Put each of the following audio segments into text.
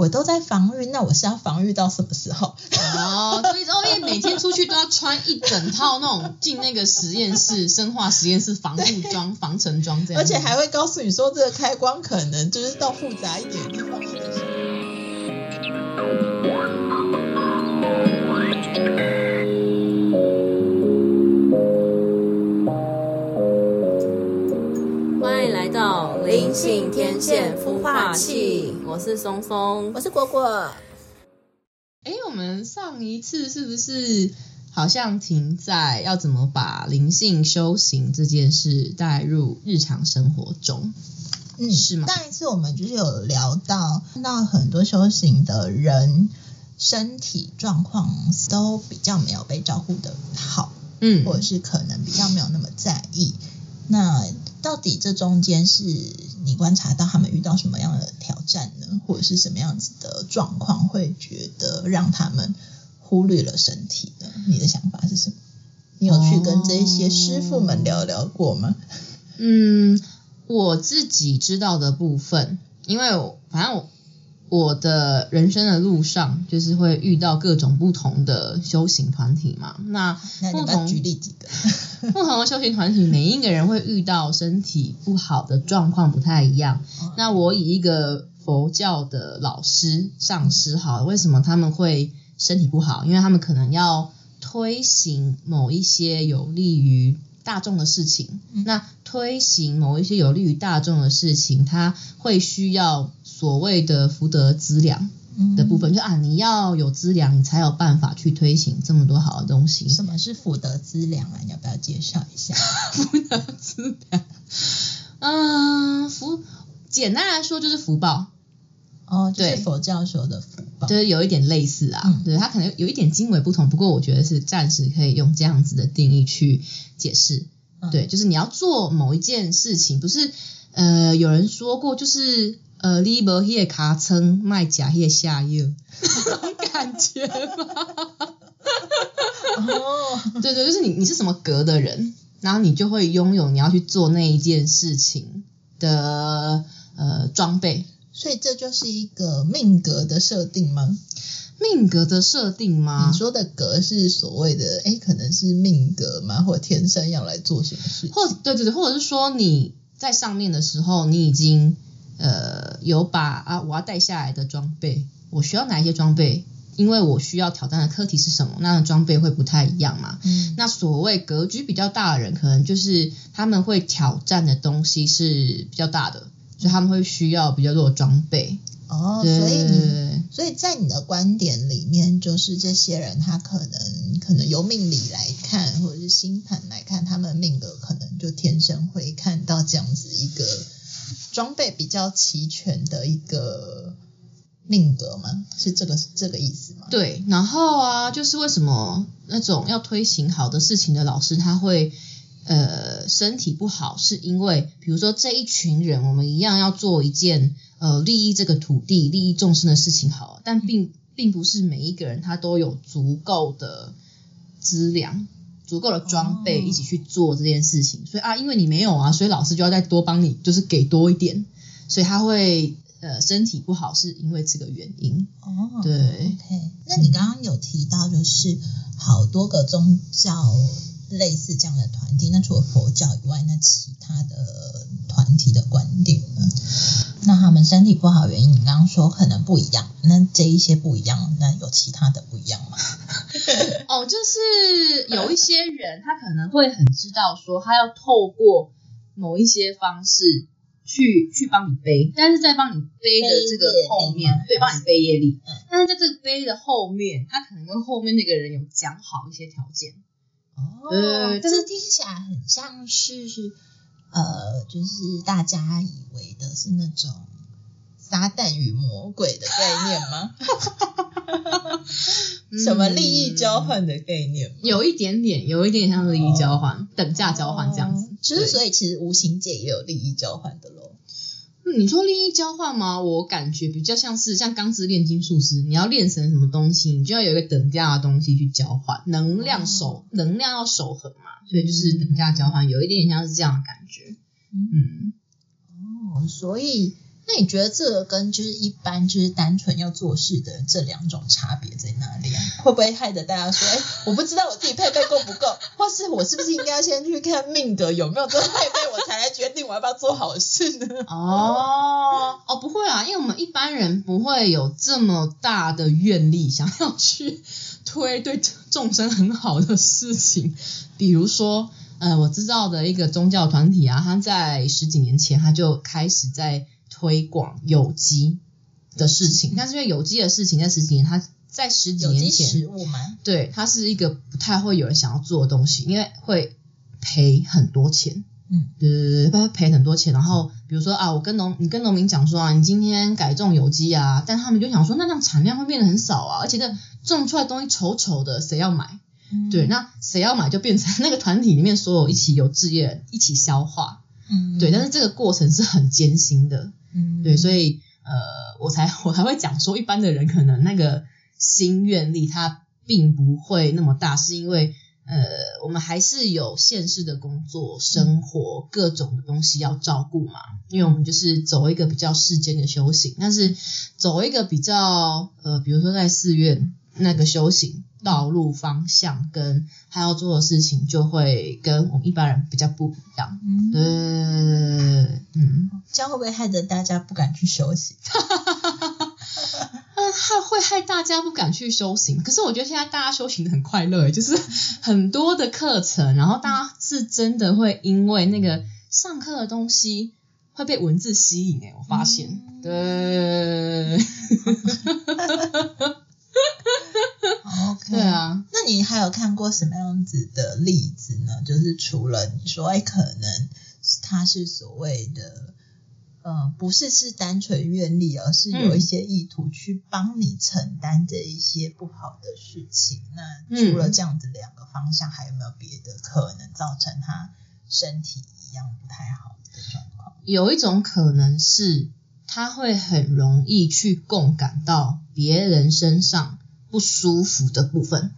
我都在防御，那我是要防御到什么时候？哦，所以欧耶每天出去都要穿一整套那种进那个实验室、生化实验室防护装、防尘装这样，而且还会告诉你说这个开关可能就是到复杂一点的地方。欢迎来到灵性天线孵化器，我是松松，我是果果。哎，我们上一次是不是好像停在要怎么把灵性修行这件事带入日常生活中？嗯，是吗？上一次我们就是有聊到，看到很多修行的人身体状况都比较没有被照顾的好，嗯，或者是可能比较没有那么在意。那到底这中间是你观察到他们遇到什么样的挑战呢？或者是什么样子的状况会觉得让他们忽略了身体呢？你的想法是什么？你有去跟这些师傅们聊聊过吗？嗯，我自己知道的部分，因为反正我我的人生的路上，就是会遇到各种不同的修行团体嘛。那不同举例几个？不同的修行团体，每一个人会遇到身体不好的状况不太一样。哦那我以一个佛教的老师、上师好了，为什么他们会身体不好？因为他们可能要推行某一些有利于大众的事情。嗯那推行某一些有利于大众的事情，它会需要所谓的福德资粮的部分，就啊，你要有资粮，你才有办法去推行这么多好的东西。什么是福德资粮啊？你要不要介绍一下？福德资粮，嗯，福简单来说就是福报，哦，就是对佛教说的福报。就是有一点类似啊，嗯对，它可能有一点经纬不同，不过我觉得是暂时可以用这样子的定义去解释。嗯对，就是你要做某一件事情，不是呃有人说过，就是呃你无迄个卡称卖假迄个下药，那种感觉吗？哦，对对，就是你你是什么格的人，然后你就会拥有你要去做那一件事情的呃装备。所以这就是一个命格的设定吗？命格的设定吗你？说的格是所谓的，哎，可能是命格吗？或天生要来做什么事情？或对对对，或者是说你在上面的时候，你已经呃有把啊我要带下来的装备，我需要哪一些装备？因为我需要挑战的课题是什么，那装备会不太一样嘛。嗯，那所谓格局比较大的人，可能就是他们会挑战的东西是比较大的，所以他们会需要比较多的装备。哦，所以你，所以在你的观点里面，就是这些人他可能可能由命理来看，或者是星盘来看，他们命格可能就天生会看到这样子一个装备比较齐全的一个命格吗？是这个是这个意思吗？对，然后啊，就是为什么那种要推行好的事情的老师，他会呃身体不好，是因为比如说这一群人，我们一样要做一件呃利益这个土地、利益众生的事情好，但并并不是每一个人他都有足够的资粮。足够的装备哦一起去做这件事情，所以啊，因为你没有啊，所以老师就要再多帮你，就是给多一点，所以他会呃身体不好是因为这个原因。哦，对，OK。那你刚刚有提到，就是好多个宗教类似这样的团体，那除了佛教以外，那其他的团体的观点呢？那他们身体不好原因，你刚刚说可能不一样，那这一些不一样，那有其他的不一样吗？哦，就是有一些人，他可能会很知道说，他要透过某一些方式去去帮你背，但是在帮你背的这个后面对，帮你背业力。嗯但是在这个背的后面，他可能跟后面那个人有讲好一些条件。哦呃这听起来很像是呃，就是大家以为的是那种撒旦与魔鬼的概念吗？什么利益交换的概念？嗯有一点点，有一点点像利益交换、等价交换这样子哦。实所以其实无形界也有利益交换的喽。嗯你说利益交换吗？我感觉比较像是像钢之炼金术师，你要炼成什么东西，你就要有一个等价的东西去交换，能量守、能量要守恒嘛，所以就是等价交换，有一点像是这样的感觉。嗯，哦，所以那你觉得这个跟就是一般就是单纯要做事的这两种差别在哪里啊？会不会害得大家说，哎，我不知道我自己配备够不够，或是我是不是应该先去看命格有没有这个配备，我才来决定我要不要做好事呢？哦哦，不会啊，因为我们一般人不会有这么大的愿力，想要去推对众生很好的事情，比如说。呃，我知道的一个宗教团体啊，他在十几年前他就开始在推广有机的事情，但是因为有机的事情在十几年，它在十几年前，食物吗？对，它是一个不太会有人想要做的东西，因为会赔很多钱。嗯，对对对，会赔很多钱。然后比如说啊，我跟农你跟农民讲说啊，你今天改种有机啊，但他们就想说，那这样产量会变得很少啊，而且这种出来东西丑丑的，谁要买？对，那谁要买就变成 那个团体里面所有一起有志业一起消化，嗯，对，但是这个过程是很艰辛的，嗯，对，所以呃，我才 我才会讲说，一般的人可能那个心愿力他并不会那么大，是因为呃，我们还是有现实的工作、生活各种的东西要照顾嘛，因为我们就是走一个比较世间的修行，但是走一个比较呃，比如说在寺院那个修行。道路方向跟他要做的事情就会跟我们一般人比较不一样，嗯，对，嗯，这样会不会害得大家不敢去休息？嗯，害会害大家不敢去修行。可是我觉得现在大家修行的很快乐，就是很多的课程，然后大家是真的会因为那个上课的东西会被文字吸引，哎，我发现，对。OK，对啊，那你还有看过什么样子的例子呢？就是除了你说，哎，可能他是所谓的，呃，不是是单纯愿力，而是有一些意图去帮你承担这一些不好的事情。那除了这样子两个方向，还有没有别的可能造成他身体一样不太好的状况？有一种可能是他会很容易去共感到别人身上。不舒服的部分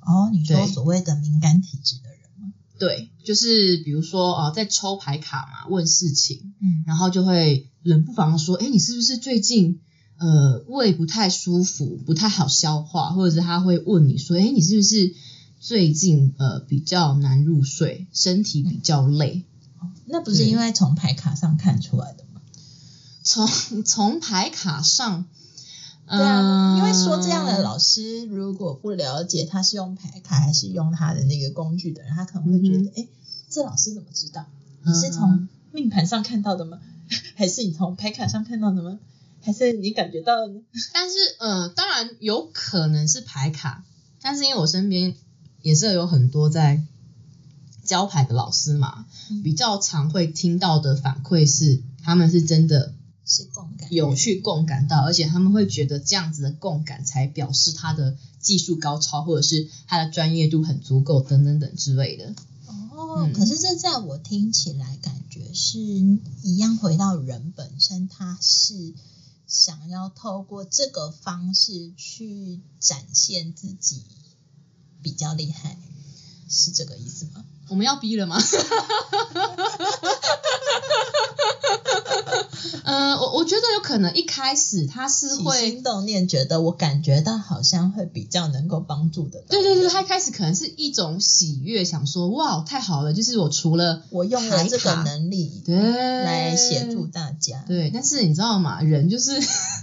哦，你说所谓的敏感体质的人吗？对，就是比如说啊，在抽牌卡嘛，问事情，嗯，然后就会冷不防说，哎，你是不是最近呃胃不太舒服，不太好消化，或者是他会问你说，哎，你是不是最近呃比较难入睡，身体比较累？那不是因为从牌卡上看出来的吗？从从牌卡上。对啊，因为说这样的老师，如果不了解他是用牌卡还是用他的那个工具的人，他可能会觉得，哎，这老师怎么知道？你是从命盘上看到的吗？还是你从牌卡上看到的吗？还是你感觉到的呢？但是，呃，当然有可能是牌卡，但是因为我身边也是有很多在教牌的老师嘛，比较常会听到的反馈是，他们是真的。是共感，有去共感到，而且他们会觉得这样子的共感才表示他的技术高超，或者是他的专业度很足够，等等等之类的。哦，可是这在我听起来感觉是一样，回到人本身，他是想要透过这个方式去展现自己比较厉害，是这个意思吗？我们要逼了吗？嗯，我我觉得有可能一开始他是会心动念，觉得我感觉到好像会比较能够帮助的。对对对，他一开始可能是一种喜悦，想说哇，太好了，就是我除了我用了这个能力，对，来协助大家。对，但是你知道吗？人就是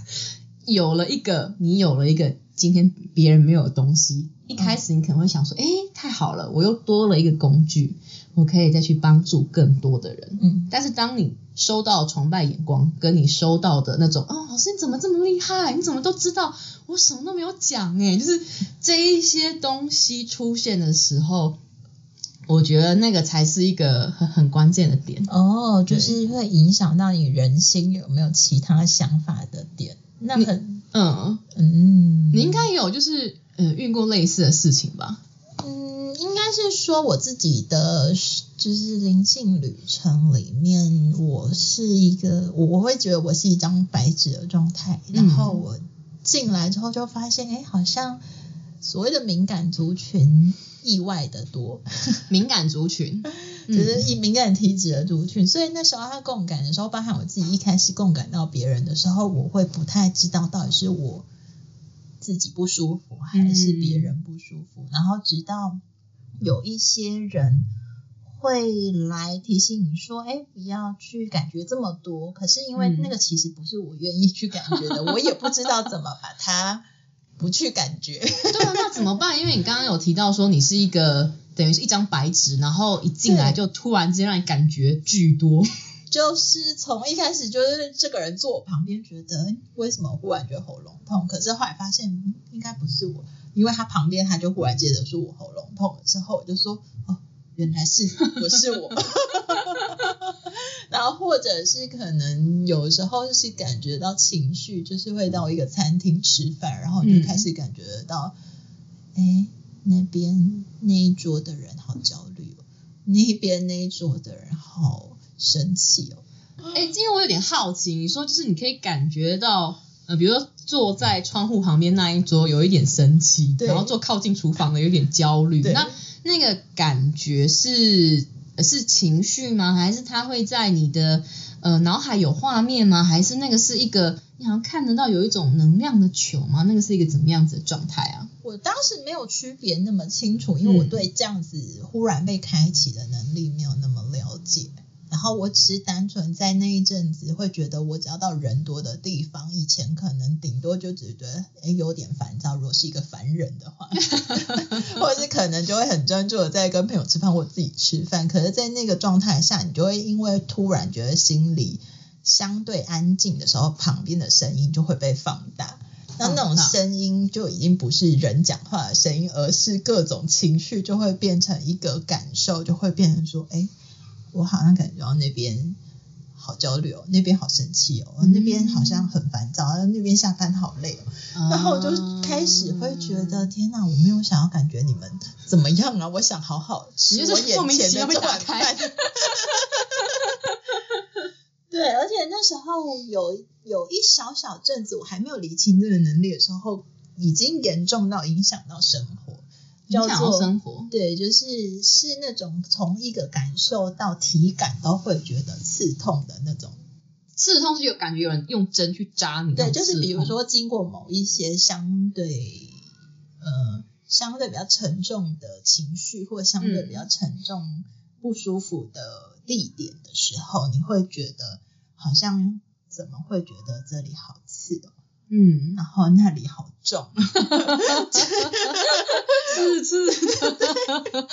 有了一个，你有了一个今天别人没有的东西，一开始你可能会想说，哎，太好了，我又多了一个工具。我可以再去帮助更多的人，嗯，但是当你收到崇拜眼光，跟你收到的那种，哦，老师你怎么这么厉害？你怎么都知道？我什么都没有讲，哎，就是这一些东西出现的时候，我觉得那个才是一个很很关键的点。哦，就是会影响到你人心有没有其他想法的点。那很，嗯嗯，你应该有就是呃遇过类似的事情吧？嗯应该是说我自己的就是灵性旅程里面，我是一个我我会觉得我是一张白纸的状态，然后我进来之后就发现，哎，好像所谓的敏感族群意外的多。敏感族群，就是一敏感体质的族群，所以那时候他共感的时候，包含我自己一开始共感到别人的时候，我会不太知道到底是我自己不舒服还是别人不舒服，然后直到有一些人。会来提醒你说，哎，不要去感觉这么多。可是因为那个其实不是我愿意去感觉的，我也不知道怎么把它不去感觉。对啊，那怎么办？因为你刚刚有提到说你是一个等于是一张白纸，然后一进来就突然之间让你感觉巨多。就是从一开始就是这个人坐我旁边，觉得为什么忽然觉得喉咙痛？可是后来发现应该不是我，因为他旁边他就忽然接着说我喉咙痛了之后，我就说哦。原来是 不是我，然后或者是可能有时候是感觉到情绪，就是会到一个餐厅吃饭，然后就开始感觉到，哎，那边那一桌的人好焦虑哦，那边那一桌的人好生气哦。哎，今天我有点好奇，你说就是你可以感觉到，呃，比如说坐在窗户旁边那一桌有一点生气，然后坐靠近厨房的有点焦虑，那。那个感觉是是情绪吗？还是他会在你的呃脑海有画面吗？还是那个是一个你好像看得到有一种能量的球吗？那个是一个怎么样子的状态啊？我当时没有区别那么清楚，因为我对这样子忽然被开启的能力没有那么了解。然后我只是单纯在那一阵子会觉得，我只要到人多的地方，以前可能顶多就只觉得哎有点烦躁。如果是一个凡人的话，或者是可能就会很专注的在跟朋友吃饭或自己吃饭。可是，在那个状态下，你就会因为突然觉得心里相对安静的时候，旁边的声音就会被放大。那那种声音就已经不是人讲话的声音，而是各种情绪就会变成一个感受，就会变成说哎。我好像感觉到那边好焦虑哦，那边好生气哦，那边好像很烦躁，那边下班好累哦，然后我就开始会觉得天哪，我没有想要感觉你们怎么样啊，我想好好吃我眼前的这碗饭。对，而且那时候有有一小小阵子，我还没有理清这个能力的时候，已经严重到影响到生活。叫做生活，对，就是是那种从一个感受到体感都会觉得刺痛的那种，刺痛是有感觉有人用针去扎你，对，就是比如说经过某一些相对呃相对比较沉重的情绪，或相对比较沉重不舒服的地点的时候，你会觉得好像怎么会觉得这里好刺哦。嗯，然后那里好重，刺刺的，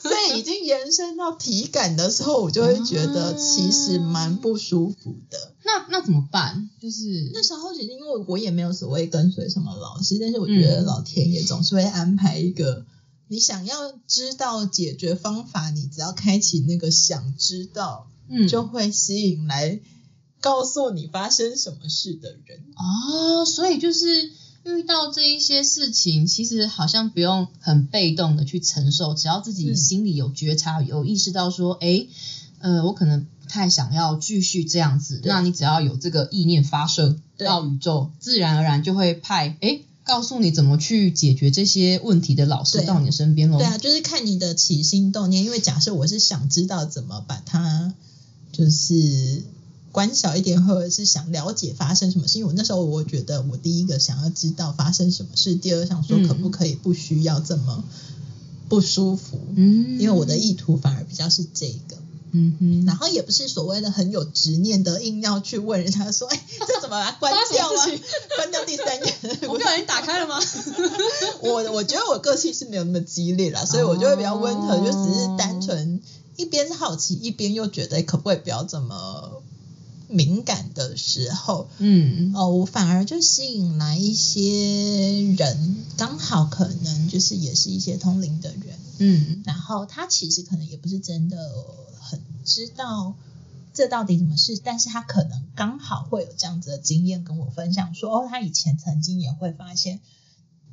所以已经延伸到体感的时候，我就会觉得其实蛮不舒服的。那那怎么办？就是那时候其实因为我也没有所谓跟随什么老师，但是我觉得老天爷总是会安排一个，你想要知道解决方法，你只要开启那个想知道，嗯，就会吸引来。告诉你发生什么事的人哦，所以就是遇到这一些事情，其实好像不用很被动的去承受，只要自己心里有觉察、有意识到说，哎，呃，我可能不太想要继续这样子，那你只要有这个意念发射到宇宙，自然而然就会派哎，告诉你怎么去解决这些问题的老师到你的身边喽。对啊，就是看你的起心动念，因为假设我是想知道怎么把它，就是。关小一点，或者是想了解发生什么事。因为我那时候我觉得，我第一个想要知道发生什么事，第二想说可不可以不需要这么不舒服。嗯，因为我的意图反而比较是这个。嗯哼，然后也不是所谓的很有执念的，硬要去问人家说，哎，这怎么把它关掉啊？关掉第三页，我不小心打开了吗？我我觉得我个性是没有那么激烈啦，所以我就会比较温和，就只是单纯一边是好奇，一边又觉得可不可以不要这么。敏感的时候，嗯，哦，我反而就吸引来一些人，刚好可能就是也是一些通灵的人，嗯，然后他其实可能也不是真的很知道这到底怎么事，但是他可能刚好会有这样子的经验跟我分享，说哦，他以前曾经也会发现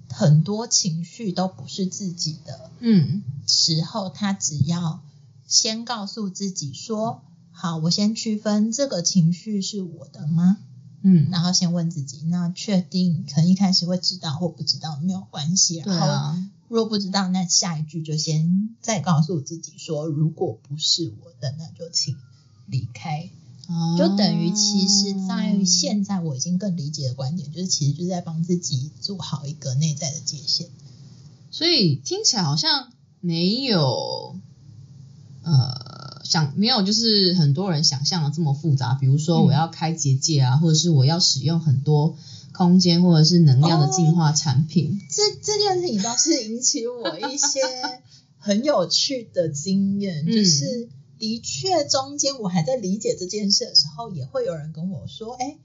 很多情绪都不是自己的，嗯，时候他只要先告诉自己说。好，我先区分这个情绪是我的吗？嗯，然后先问自己，那确定可能一开始会知道或不知道没有关系，然后对啊，若不知道，那下一句就先再告诉自己说，如果不是我的，那就请离开。哦就等于其实，在现在我已经更理解的观点，就是其实就是在帮自己做好一个内在的界限。所以听起来好像没有，呃，想没有就是很多人想象的这么复杂。比如说我要开结界啊，或者是我要使用很多空间或者是能量的净化产品。这这件事情倒是引起我一些很有趣的经验，嗯就是的确中间我还在理解这件事的时候，也会有人跟我说，哎，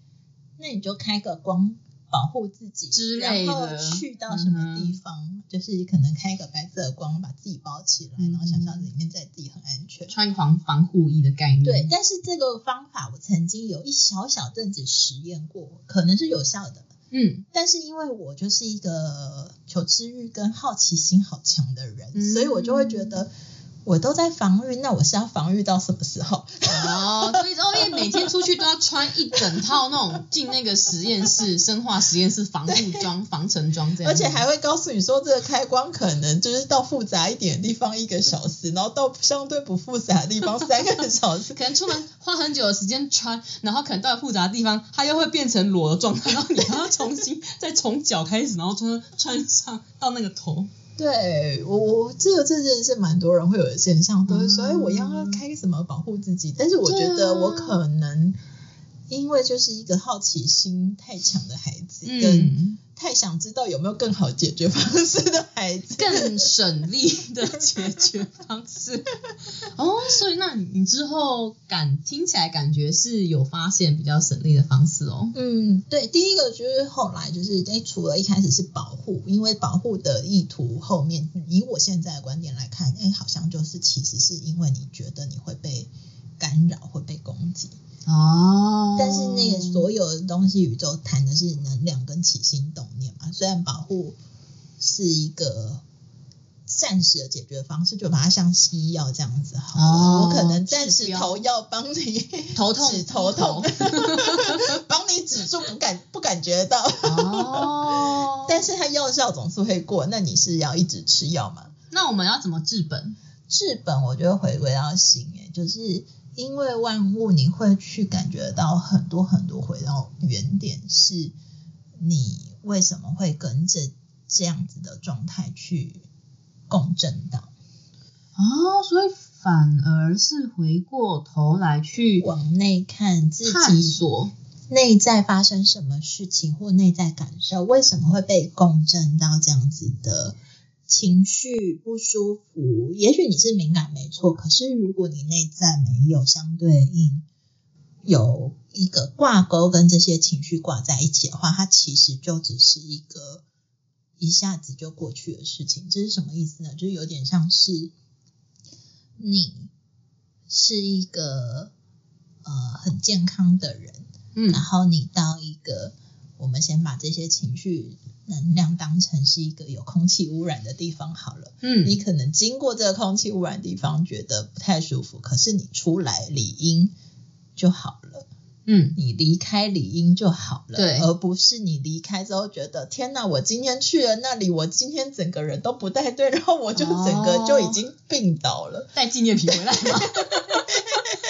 那你就开个光。保护自己之类的。然后去到什么地方，就是可能开一个白色的光，把自己包起来，嗯然后想象里面在自己很安全。穿防防护衣的概念，对，但是这个方法我曾经有一小小阵子实验过，可能是有效的。嗯，但是因为我就是一个求知欲跟好奇心好强的人，嗯。所以我就会觉得我都在防御，那我是要防御到什么时候？哦，所以哦，因为每天出去都要穿一整套那种进那个实验室、生化实验室防护装、防尘装这样，而且还会告诉你说，这个开关可能就是到复杂一点的地方一个小时，然后到相对不复杂的地方三个小时。可能出门花很久的时间穿，然后可能到复杂的地方，它又会变成裸的状态，然后你还要重新再从脚开始，然后穿穿上到那个头。对我，我这个这件事蛮多人会有的现象，都是说，嗯哎、我要开什么保护自己？但是我觉得我可能因为就是一个好奇心太强的孩子，跟嗯，太想知道有没有更好解决方式的孩子，更省力的解决方式。哦，所以那你你之后感听起来感觉是有发现比较省力的方式哦。嗯，对，第一个就是后来就是，哎，除了一开始是保护，因为保护的意图后面，以我现在的观点来看，哎，好像就是其实是因为你觉得你会被干扰，会被攻击，哦，但是那个所有的东西，宇宙谈的是能量跟起心动念嘛。虽然保护是一个暂时的解决方式，就把它像西药这样子好了。哦我可能暂时治标投药帮你头痛止头痛，帮你止住不感不感觉到。哦，但是它药效总是会过，那你是要一直吃药吗？那我们要怎么治本？治本我觉得回归到心，哎，就是因为万物你会去感觉到很多很多回到原点，是你为什么会跟着这样子的状态去共振到，哦，所以反而是回过头来去往内看自探己索。内在发生什么事情或内在感受，为什么会被共振到这样子的情绪不舒服？也许你是敏感没错，可是如果你内在没有相对应有一个挂钩跟这些情绪挂在一起的话，它其实就只是一个一下子就过去的事情。这是什么意思呢？就是有点像是你是一个呃很健康的人。嗯然后你到一个，我们先把这些情绪能量当成是一个有空气污染的地方好了。嗯你可能经过这个空气污染地方觉得不太舒服，可是你出来理应就好了，嗯你离开理应就好了，对而不是你离开之后觉得天哪，我今天去了那里，我今天整个人都不带队，然后我就整个就已经病倒了。带纪念品回来吗？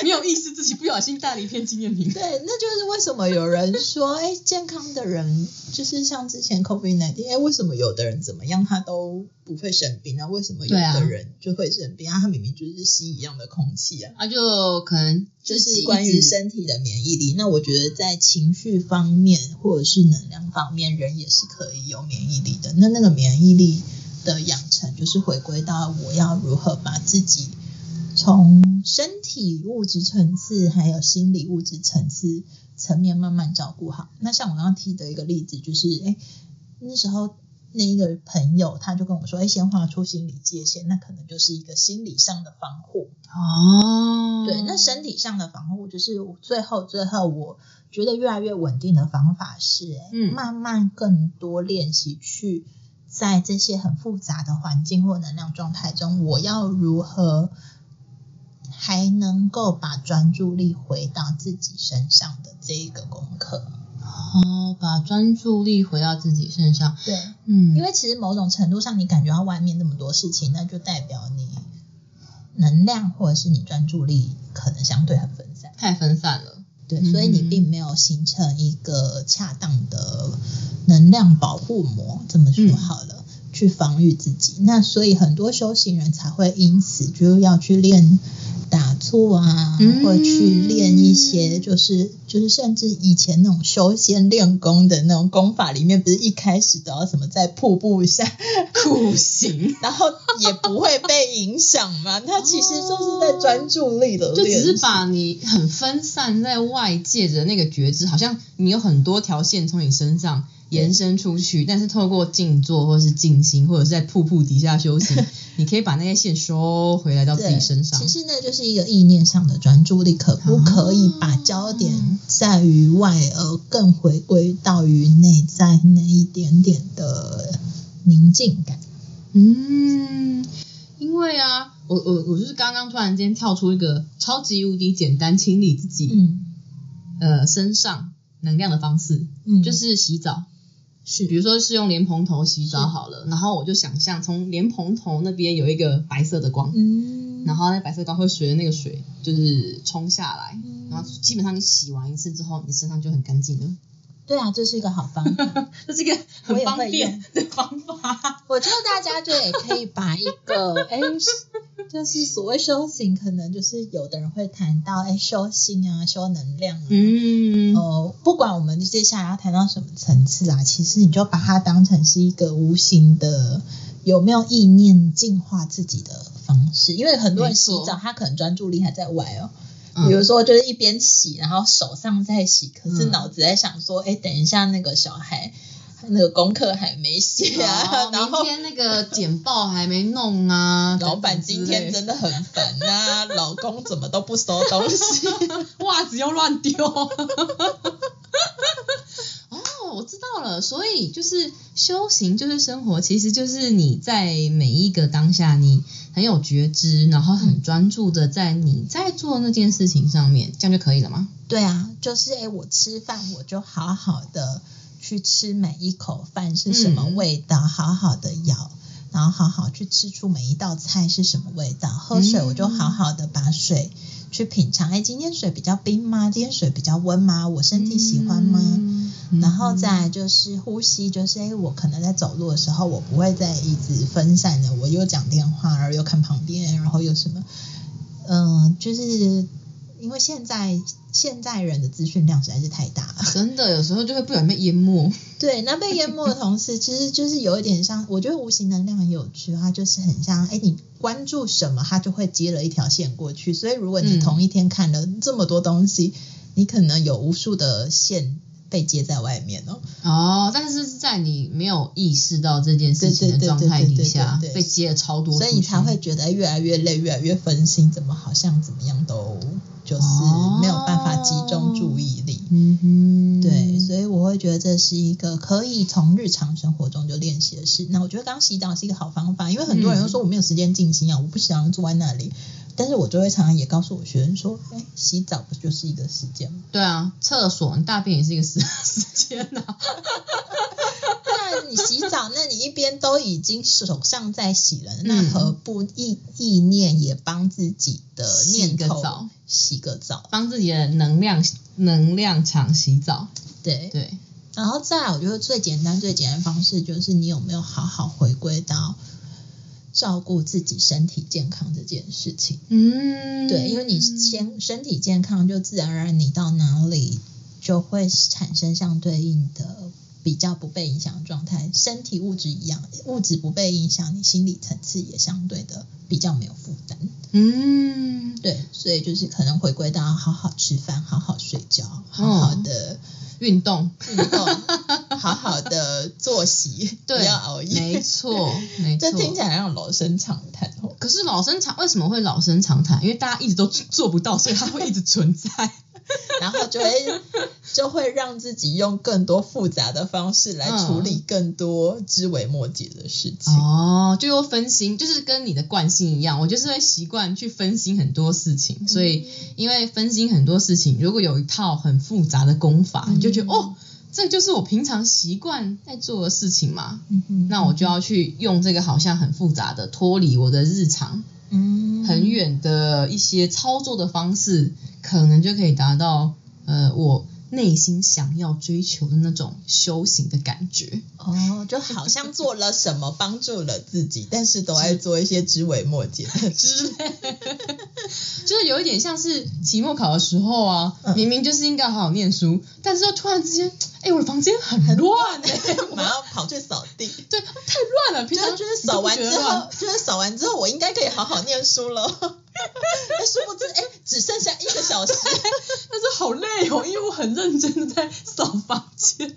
没有意思自己不小心带了一片纪念品。对，那就是为什么有人说，哎，健康的人就是像之前 COVID 1 9哎，为什么有的人怎么样他都不会生病那为什么有的人就会生病啊？他明明就是吸一样的空气啊。他就可能就是关于身体的免疫力，那我觉得在情绪方面或者是能量方面，人也是可以有免疫力的。那那个免疫力的养成，就是回归到我要如何把自己从身体物质层次，还有心理物质层次层面慢慢照顾好。那像我刚刚提的一个例子，就是哎，那时候那一个朋友他就跟我说，哎，先画出心理界限，那可能就是一个心理上的防护。哦，对，那身体上的防护就是最后最后，我觉得越来越稳定的方法是，哎嗯慢慢更多练习去在这些很复杂的环境或能量状态中，我要如何还能够把专注力回到自己身上的这一个功课。哦，把专注力回到自己身上。对，嗯，因为其实某种程度上，你感觉到外面那么多事情，那就代表你能量或者是你专注力可能相对很分散。太分散了。对，嗯所以你并没有形成一个恰当的能量保护膜，这么说嗯好了，去防御自己。那所以很多修行人才会因此就要去练打坐啊，嗯或去练一些就是就是甚至以前那种修仙练功的那种功法里面，不是一开始都要什么在瀑布下苦行，然后也不会被影响嘛？它其实就是在专注力的只是把你很分散在外界的那个觉知，好像你有很多条线从你身上延伸出去，但是透过静坐或是静心，或者是在瀑布底下修行，你可以把那些线收回来到自己身上其。实那就是一个意念上的专注力，可不可以把焦点在于外，而更回归到于内在那一点点的宁静感？嗯，因为啊，我我我就是刚刚突然间跳出一个超级无敌简单清理自己、嗯呃身上能量的方式，嗯，就是洗澡。是比如说是用莲蓬头洗澡好了，然后我就想象从莲蓬头那边有一个白色的光，嗯，然后那白色光会随着那个水就是冲下来，嗯然后基本上你洗完一次之后，你身上就很干净了。对啊，这是一个好方法。这是一个很方便的方法。我觉得大家就也可以把一个哎，就是所谓修行，可能就是有的人会谈到哎修心啊、修能量啊，嗯，呃，不管我们接下来要谈到什么层次啊，其实你就把它当成是一个无形的有没有意念净化自己的方式。因为很多人洗澡，他可能专注力还在外哦。嗯比如说，就是一边洗，然后手上在洗，可是嗯脑子在想说，哎、等一下那个小孩那个功课还没写啊，哦 然后明天那个简报还没弄啊，老板今天真的很烦啊、老公怎么都不收东西。袜子又乱丢。哦，我知道了，所以就是修行就是生活，其实就是你在每一个当下，你很有觉知，然后很专注的在你在做那件事情上面，这样就可以了吗？对啊，就是诶，我吃饭我就好好的去吃每一口饭是什么嗯味道，好好的咬，然后好好去吃出每一道菜是什么味道。喝水嗯我就好好的把水去品尝，哎，今天水比较冰吗？今天水比较温吗？我身体喜欢吗？嗯然后再来就是呼吸，就是哎，我可能在走路的时候，我不会再一直分散的，我又讲电话，然后又看旁边，然后又什么，嗯、就是因为现在现在人的资讯量实在是太大了，真的有时候就会不小心被淹没。对，那被淹没的同时，其实就是有一点像，我觉得无形能量很有趣，它就是很像，哎，你关注什么，它就会接了一条线过去。所以如果你嗯同一天看了这么多东西，你可能有无数的线被接在外面哦。哦，但是是在你没有意识到这件事情的状态底下，被接了超多，所以你才会觉得越来越累，越来越分心，怎么好像怎么样都就是没有办法集中注意力。嗯哼，对，所以我会觉得这是一个可以从日常生活中就练习的事。那我觉得刚洗澡是一个好方法，因为很多人都说我没有时间静心啊，我不想坐在那里。但是我就会常常也告诉我学生说，哎，洗澡不就是一个时间吗？对啊，厕所你大便也是一个时时间呐、啊。那你洗澡，那你一边都已经手上在洗了，那嗯何不意意念也帮自己的念洗个头澡洗个澡？帮自己的能量能量场洗澡。对，对，然后再来，我觉得最简单、最简单的方式就是你有没有好好回归到照顾自己身体健康这件事情。嗯，对，因为你先身体健康，就自然而然你到哪里就会产生相对应的比较不被影响的状态。身体物质一样，物质不被影响，你心理层次也相对的比较没有负担。嗯，对，所以就是可能回归到好好吃饭、好好睡觉、好好的运动，运动、好好的作息，不对，要熬夜。没错，没错。这听起来像老生常谈哦。可是老生常为什么会老生常谈？因为大家一直都做不到，所以它会一直存在。然后就会就会让自己用更多复杂的方式来处理更多枝微末节的事情。哦，就又分心，就是跟你的惯性一样，我就是会习惯去分心很多事情，嗯所以因为分心很多事情，如果有一套很复杂的功法，你就觉得哦。这就是我平常习惯在做的事情嘛。嗯那我就要去用这个好像很复杂的、脱离我的日常嗯很远的一些操作的方式，可能就可以达到呃我内心想要追求的那种修行的感觉。哦，就好像做了什么帮助了自己，但是都在做一些枝微末节的事。就是有一点像是期末考的时候啊，嗯明明就是应该好好念书，但是又突然之间，哎、我的房间很乱哎、马上跑去扫地。对，太乱了。平常就是扫完之后，就是扫完之后，我应该可以好好念书了。但殊不知，哎，只剩下一个小时。但是好累哦，因为我很认真的在扫房间，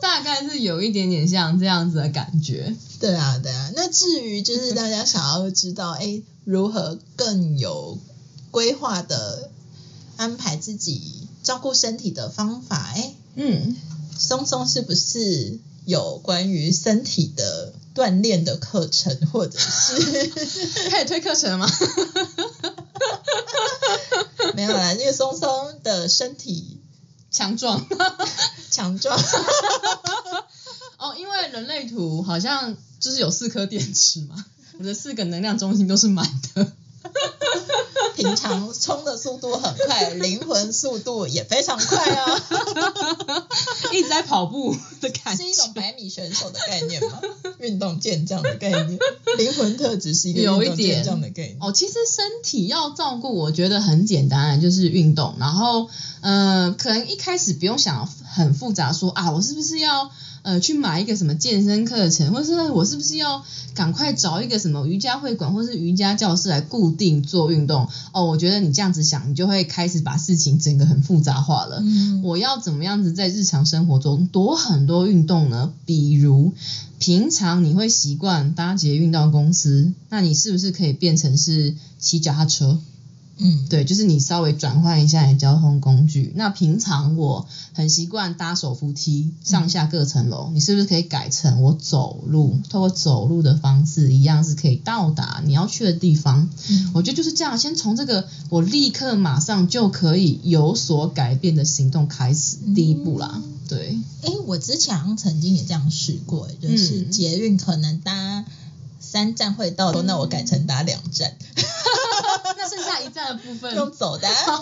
大概是有一点点像这样子的感觉。对啊，对啊。那至于就是大家想要知道，哎，如何更有规划的安排自己照顾身体的方法，哎，嗯，松松是不是有关于身体的锻炼的课程，或者是 开始推课程了吗？没有啦？因为松松的身体强壮 强壮，哦，因为人类图好像就是有四颗电池嘛，我的四个能量中心都是满的。平常冲的速度很快，灵魂速度也非常快啊，一直在跑步的感觉，是一种百米选手的概念吗？运动健将的概念，灵魂特质是一个有一点健将的概念。哦，其实身体要照顾，我觉得很简单，就是运动。然后，呃，可能一开始不用想很复杂说啊，我是不是要呃去买一个什么健身课程，或者是我是不是要赶快找一个什么瑜伽会馆或是瑜伽教室来固定做运动？哦，我觉得你这样子想，你就会开始把事情整个很复杂化了。嗯，我要怎么样子在日常生活中多很多运动呢？比如平常你会习惯搭捷运到公司，那你是不是可以变成是骑脚踏车？嗯，对，就是你稍微转换一下你的交通工具。那平常我很习惯搭手扶梯上下各层楼，你是不是可以改成我走路，透过走路的方式，一样是可以到达你要去的地方？嗯我觉得就是这样，先从这个我立刻马上就可以有所改变的行动开始，第一步啦。对，哎，我之前好像曾经也这样试过，就是嗯捷运可能搭三站会到，那我改成搭两站 的部分，用走的啊。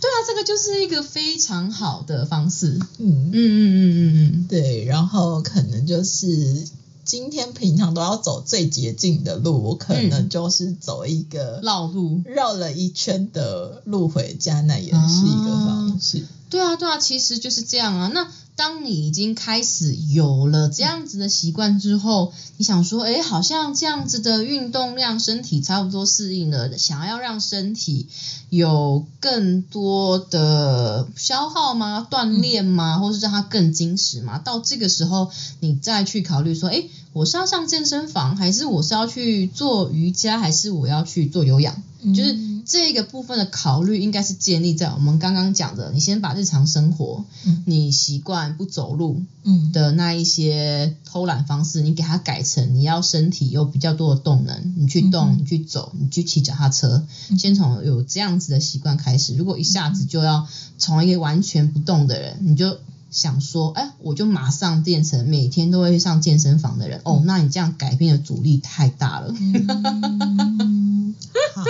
对啊，这个就是一个非常好的方式。嗯嗯，嗯嗯嗯对，然后可能就是今天平常都要走最捷径的路，我可能就是走一个嗯，绕路。绕了一圈的路回家，那也是一个方式。对啊，对啊，其实就是这样啊。那当你已经开始有了这样子的习惯之后，你想说，哎，好像这样子的运动量，身体差不多适应了，想要让身体有更多的消耗吗？锻炼吗？或是让它更精实吗？到这个时候，你再去考虑说，哎，我是要上健身房，还是我是要去做瑜伽，还是我要去做有氧？就是嗯这个部分的考虑应该是建立在我们刚刚讲的，你先把日常生活，嗯你习惯不走路嗯的那一些偷懒方式，你给它改成你要身体有比较多的动能，你去动，嗯你去走，你去骑脚踏车，嗯先从有这样子的习惯开始。如果一下子就要从一个完全不动的人，你就想说，哎，我就马上变成每天都会上健身房的人，哦，那你这样改变的阻力太大了。嗯，好。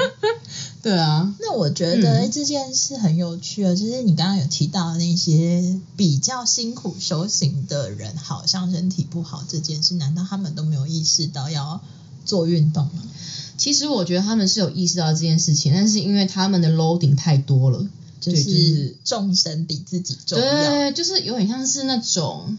对啊，那我觉得、这件事很有趣哦，就是你刚刚有提到那些比较辛苦修行的人，好像身体不好这件事，难道他们都没有意识到要做运动吗？其实我觉得他们是有意识到这件事情，但是因为他们的 loading 太多了，就是是众生比自己重要。对，就是有点像是那种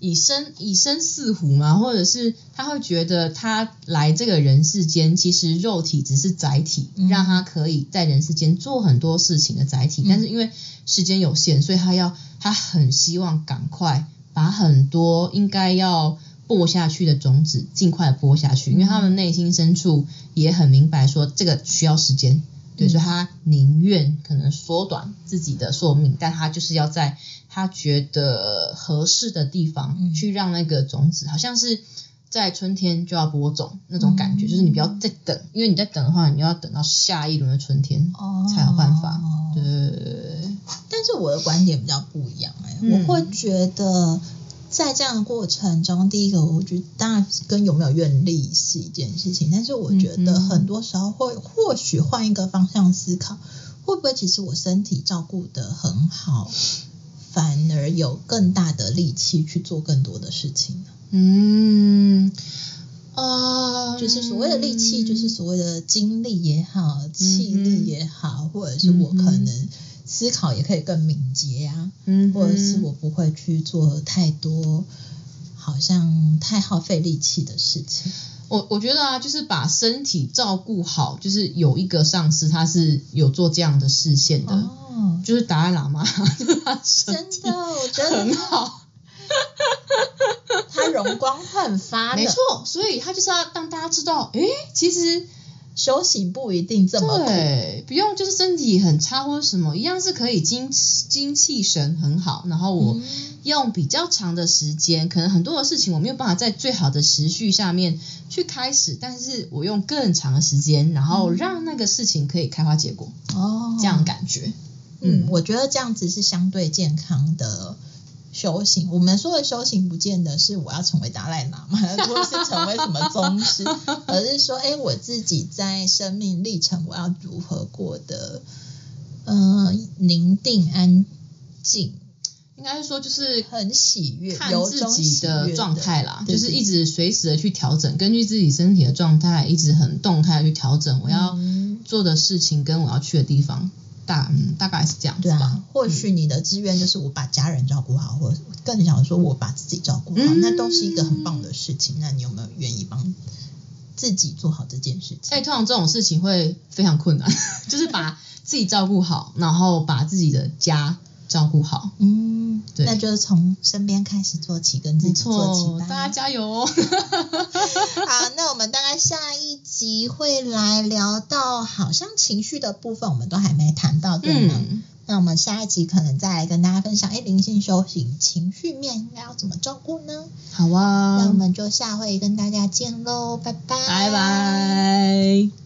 以身以身饲虎嘛，或者是他会觉得他来这个人世间，其实肉体只是载体，嗯。让他可以在人世间做很多事情的载体，但是因为时间有限，所以他要他很希望赶快把很多应该要。播下去的种子，尽快的播下去，因为他们内心深处也很明白说这个需要时间，对，嗯。所以他宁愿可能缩短自己的寿命，但他就是要在他觉得合适的地方嗯。去让那个种子，好像是在春天就要播种那种感觉，嗯。就是你不要再等，因为你在等的话，你要等到下一轮的春天哦。才有办法。对。但是我的观点比较不一样哎、嗯。我会觉得在这样的过程中，第一个我觉得当然跟有没有愿力是一件事情，但是我觉得很多时候会或许换一个方向思考，会不会其实我身体照顾的很好，反而有更大的力气去做更多的事情呢？嗯，呃，就是所谓的力气，就是所谓的精力也好，气力也好，或者是我可能思考也可以更敏捷啊，嗯，或者是我不会去做太多好像太耗费力气的事情。我我觉得啊，就是把身体照顾好，就是有一个上司他是有做这样的视线的，哦，就是达赖喇嘛，就是他身体真的，我觉很好，他容光焕发，没错，所以他就是要让大家知道，诶，其实修行不一定这么苦。对，不用就是身体很差或者什么，一样是可以精精气神很好，然后我嗯用比较长的时间，可能很多的事情我没有办法在最好的时序下面去开始，但是我用更长的时间，然后让那个事情可以开花结果，哦，这样感觉。嗯，我觉得这样子是相对健康的修行。我们说的修行，不见得是我要成为达赖喇嘛，或是成为什么宗师，而是说，哎，我自己在生命历程，我要如何过得，呃，宁静安静，应该是说就是很喜悦，看由自己的状态啦，就是一直随时的去调整，根据自己身体的状态，一直很动态的去调整我要嗯。做的事情跟我要去的地方，大嗯大概是这样子吧对啊。，或许你的志愿就是我把家人照顾好，或者更想说我把自己照顾好，嗯那都是一个很棒的事情。那你有没有愿意帮自己做好这件事情？哎、通常这种事情会非常困难，就是把自己照顾好，然后把自己的家照顾好。嗯，对那就是从身边开始做起，跟自己做起，吧。大家加油哦！好，那我们大概下一集会来聊到，好像情绪的部分我们都还没谈到，对吗？嗯，那我们下一集可能再来跟大家分享，哎，灵性修行情绪面应该要怎么照顾呢？好啊那我，们就下回跟大家见喽，拜拜，拜拜。